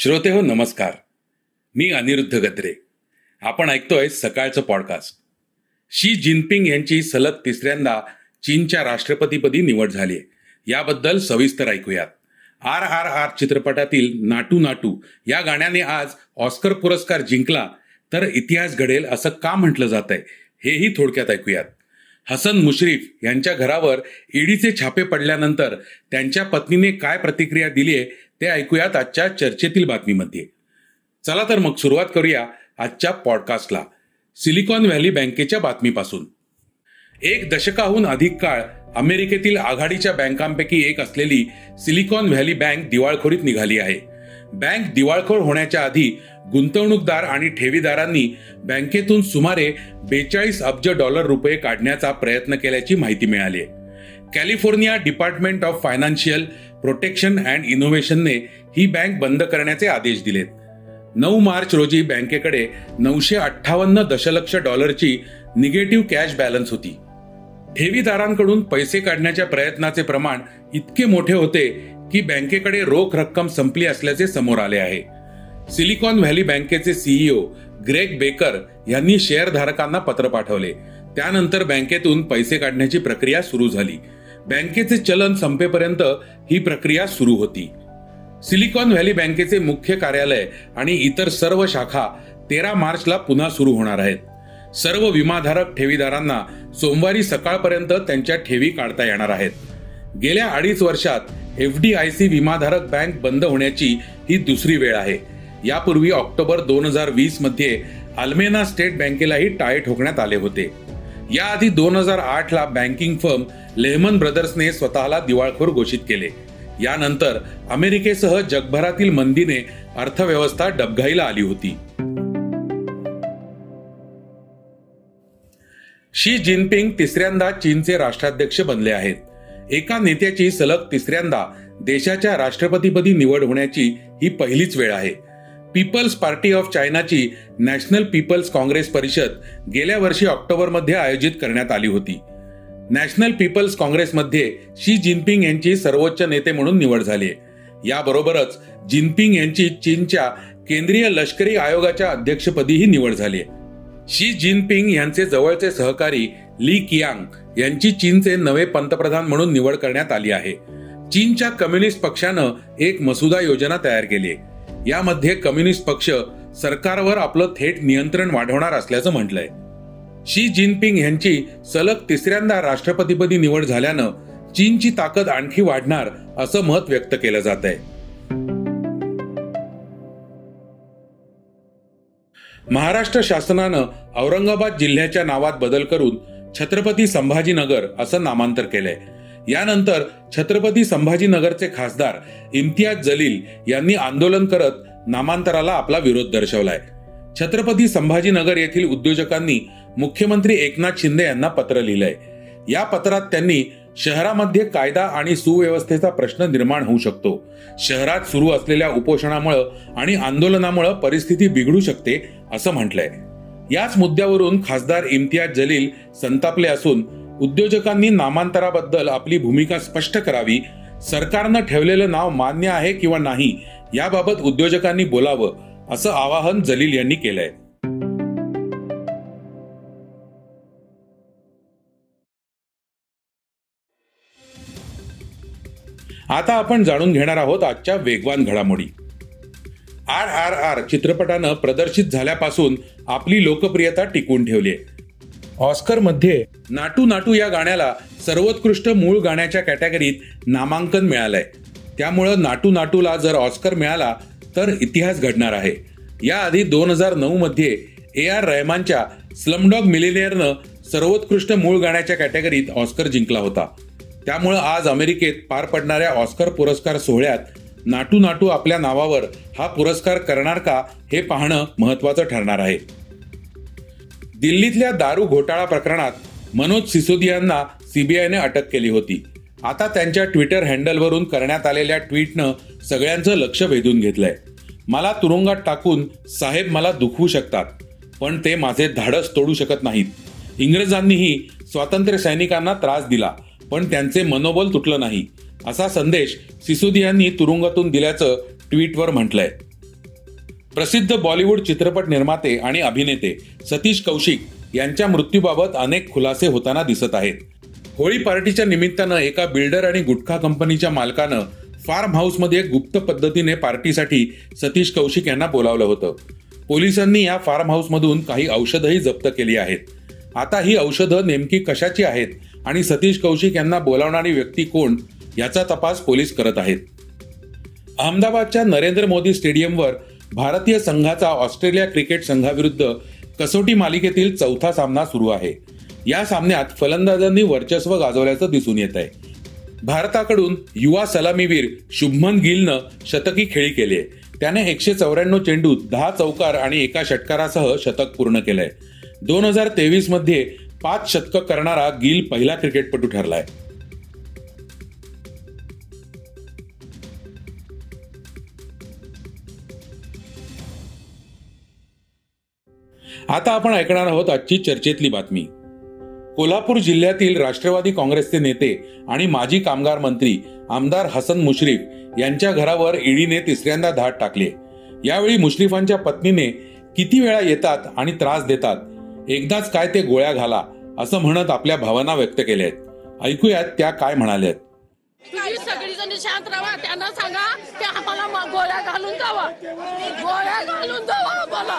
श्रोते हो नमस्कार. मी अनिरुद्ध गत्रे आपण ऐकतोय सकाळचं पॉडकास्ट शी जिनपिंग यांची सलग तिसऱ्यांदा चीनच्या राष्ट्रपतीपदी निवड झाली आहे. याबद्दल सविस्तर ऐकूयात. आर आर आर चित्रपटातील नाटू नाटू या गाण्याने आज ऑस्कर पुरस्कार जिंकला तर इतिहास घडेल असं का म्हटलं जात आहे हेही थोडक्यात ऐकूयात. हसन मुश्रीफ यांच्या घरावर ईडीचे छापे पडल्यानंतर त्यांच्या पत्नीने काय प्रतिक्रिया दिली आहे ते ऐकूयात आजच्या चर्चेतील बातमीमध्ये. चला तर मग सुरुवात करूया आजच्या पॉडकास्टला सिलिकॉन व्हॅली बँकेच्या बातमीपासून. एक दशकाहून अधिक काळ अमेरिकेतील आघाडीच्या बँकांपैकी एक असलेली सिलिकॉन व्हॅली बँक दिवाळखोरीत निघाली आहे. बँक दिवाळखोर होण्याच्या आधी गुंतवणूकदार आणि ठेवीदारांनी बँकेतून सुमारे बेचाळीस अब्ज डॉलर रुपये काढण्याचा प्रयत्न केल्याची माहिती मिळाली आहे. California department of financial protection and इनोव्हेशनने ही बँक बंद करण्याचे आदेश दिलेत. नऊ मार्च रोजी बँकेकडे नऊशे अठ्ठावन्न दशलक्ष डॉलरची निगेटिव्ह कॅश बॅलन्स होती. ठेवीदारांकडून पैसे काढण्याच्या प्रयत्नाचे प्रमाण इतके मोठे होते की बँकेकडे रोख रक्कम संपली असल्याचे समोर आले आहे. सिलिकॉन व्हॅली बँकेचे सीईओ ग्रेग बेकर यांनी शेअरधारकांना पत्र पाठवले. त्यानंतर बँकेतून पैसे काढण्याची प्रक्रिया सुरू झाली. बँकेचे चलन संपेपर्यंत ही प्रक्रिया सुरू होती. सिलिकॉन व्हॅली बँकेचे मुख्य कार्यालय आणि इतर सर्व शाखा तेरा मार्चला पुन्हा सुरू होणार आहेत. सर्व विमाधारक ठेवीदारांना सोमवारी सकाळपर्यंत त्यांच्या ठेवी काढता येणार आहेत. गेल्या अडीच वर्षात एफ डी आय सी विमाधारक बँक बंद होण्याची ही दुसरी वेळ आहे. यापूर्वी ऑक्टोबर दोन हजार वीसमध्ये अल्मेना स्टेट बँकेलाही टाळे ठोकण्यात आले होते. याआधी दोन हजार आठ ला बँकिंग फर्म लेहमन ब्रदर्सने स्वतःला दिवाळखोर घोषित केले. यानंतर अमेरिकेसह जगभरातील मंदीने अर्थव्यवस्था डबघाईला आली होती. शी जिनपिंग तिसऱ्यांदा चीनचे राष्ट्राध्यक्ष बनले आहेत. एका नेत्याची सलग तिसऱ्यांदा देशाच्या राष्ट्रपतीपदी निवड होण्याची ही पहिलीच वेळ आहे. पीपल्स पार्टी ऑफ चायनाची नॅशनल पीपल्स काँग्रेस परिषद गेल्या वर्षी ऑक्टोबरमध्ये आयोजित करण्यात आली होती. नॅशनल पीपल्स काँग्रेसमध्ये शी जिनपिंग यांची सर्वोच्च नेते म्हणून निवड झाली याबरोबरच जिनपिंग यांची चीनच्या केंद्रीय लष्करी आयोगाच्या अध्यक्षपदीही निवड झाली शी जिनपिंग यांचे जवळचे सहकारी ली कियांग यांची चीनचे नवे पंतप्रधान म्हणून निवड करण्यात आली आहे. चीनच्या कम्युनिस्ट पक्षानं एक मसुदा योजना तयार केली यामध्ये कम्युनिस्ट पक्ष सरकारवर आपलं थेट नियंत्रण वाढवणार असल्याचं म्हटलंय. शी जिनपिंग यांची सलग तिसऱ्यांदा राष्ट्रपतीपदी निवड झाल्यानं चीनची ताकद आणखी वाढणार असं मत व्यक्त केलं जात आहे. महाराष्ट्र शासनानं औरंगाबाद जिल्ह्याच्या नावात बदल करून छत्रपती संभाजीनगर असं नामांतर केलंय. यानंतर छत्रपती संभाजीनगरचे खासदार इम्तियाज जलील यांनी आंदोलन करत नामांतराला आपला विरोध दर्शवलाय. छत्रपती संभाजीनगर येथील उद्योजकांनी मुख्यमंत्री एकनाथ शिंदे यांना पत्र लिहिलंय. या पत्रात त्यांनी शहरामध्ये कायदा आणि सुव्यवस्थेचा प्रश्न निर्माण होऊ शकतो. शहरात सुरू असलेल्या उपोषणामुळे आणि आंदोलनामुळे परिस्थिती बिघडू शकते असं म्हटलंय. याच मुद्द्यावरून खासदार इम्तियाज जलील संतापले असून उद्योजकांनी नामांतराबद्दल आपली भूमिका स्पष्ट करावी सरकारनं ठेवलेलं नाव मान्य आहे किंवा नाही याबाबत उद्योजकांनी बोलावं असं आवाहन जलील यांनी केलंय. आता आपण जाणून घेणार आहोत आजच्या वेगवान घडामोडी. आर आर आर चित्रपटानं प्रदर्शित झाल्यापासून आपली लोकप्रियता टिकून ठेवली आहे मध्ये नाटू नाटू या गाण्याला सर्वोत्कृष्ट मूळ गाण्याच्या कॅटेगरीत नामांकन मिळालंय. त्यामुळं नाटू नाटूला जर ऑस्कर मिळाला तर इतिहास घडणार आहे. याआधी दोन हजार नऊ मध्ये ए आर रहमानच्या स्लमडॉग मिलिनियरनं सर्वोत्कृष्ट मूळ गाण्याच्या कॅटेगरीत ऑस्कर जिंकला होता. त्यामुळं आज अमेरिकेत पार पडणाऱ्या ऑस्कर पुरस्कार सोहळ्यात नाटू नाटू आपल्या नावावर हा पुरस्कार करणार का हे पाहणं महत्वाचं ठरणार आहे. दिल्लीतल्या दारू घोटाळा प्रकरणात मनोज सिसोदियांना सीबीआयने अटक केली होती. आता त्यांच्या ट्विटर हँडलवरून करण्यात आलेल्या ट्विटनं सगळ्यांचं लक्ष वेधून घेतलंय. मला तुरुंगात टाकून साहेब मला दुखवू शकतात पण ते माझे धाडस तोडू शकत नाहीत. इंग्रजांनीही स्वातंत्र्य सैनिकांना त्रास दिला पण त्यांचे मनोबल तुटलं नाही असा संदेश सिसोदियांनी तुरुंगातून दिल्याचं ट्विटवर म्हटलंय. प्रसिद्ध बॉलिवूड चित्रपट निर्माते आणि अभिनेते सतीश कौशिक यांच्या मृत्यूबाबत अनेक खुलासे होताना दिसत आहेत. होळी पार्टीच्या निमित्तानं एका बिल्डर आणि गुटखा कंपनीच्या मालकानं फार्म हाऊसमध्ये गुप्त पद्धतीने पार्टीसाठी सतीश कौशिक यांना बोलावलं होतं. पोलिसांनी या फार्म हाऊसमधून काही औषधंही जप्त केली आहेत. आता ही औषधं नेमकी कशाची आहेत आणि सतीश कौशिक यांना बोलावणारी व्यक्ती कोण याचा तपास पोलीस करत आहेत. अहमदाबादच्या नरेंद्र मोदी स्टेडियमवर भारतीय संघाचा ऑस्ट्रेलिया क्रिकेट संघाविरुद्ध कसोटी मालिकेतील चौथा सामना सुरू आहे. या सामन्यात फलंदाजांनी वर्चस्व गाजवल्याचं दिसून येत आहे. भारताकडून युवा सलामीवीर शुभमन गिलनं शतकी खेळी केली आहे. त्याने एकशे चौऱ्याण्णव चेंडूत दहा चौकार आणि एका षटकारासह शतक पूर्ण केलंय. दोन हजार तेवीसमध्ये पाच शतक करणारा गिल पहिला क्रिकेटपटू ठरलाय. आता आपण ऐकणार आहोत आजची चर्चेतली बातमी. कोल्हापूर जिल्ह्यातील राष्ट्रवादी काँग्रेसचे नेते आणि माजी कामगार मंत्री आमदार हसन मुश्रीफ यांच्या घरावर ईडीने तिसऱ्यांदा धाड टाकले. यावेळी मुश्रीफांच्या पत्नीने किती वेळा येतात आणि त्रास देतात एकदाच काय ते गोळ्या घाला असं म्हणत आपल्या भावना व्यक्त केल्या आहेत ऐकूयात त्या काय म्हणाल्यात. शांत राहा त्यांना सांगा ते आम्हाला गोळ्या घालून जावा गोळ्या घालून जावा आम्हाला.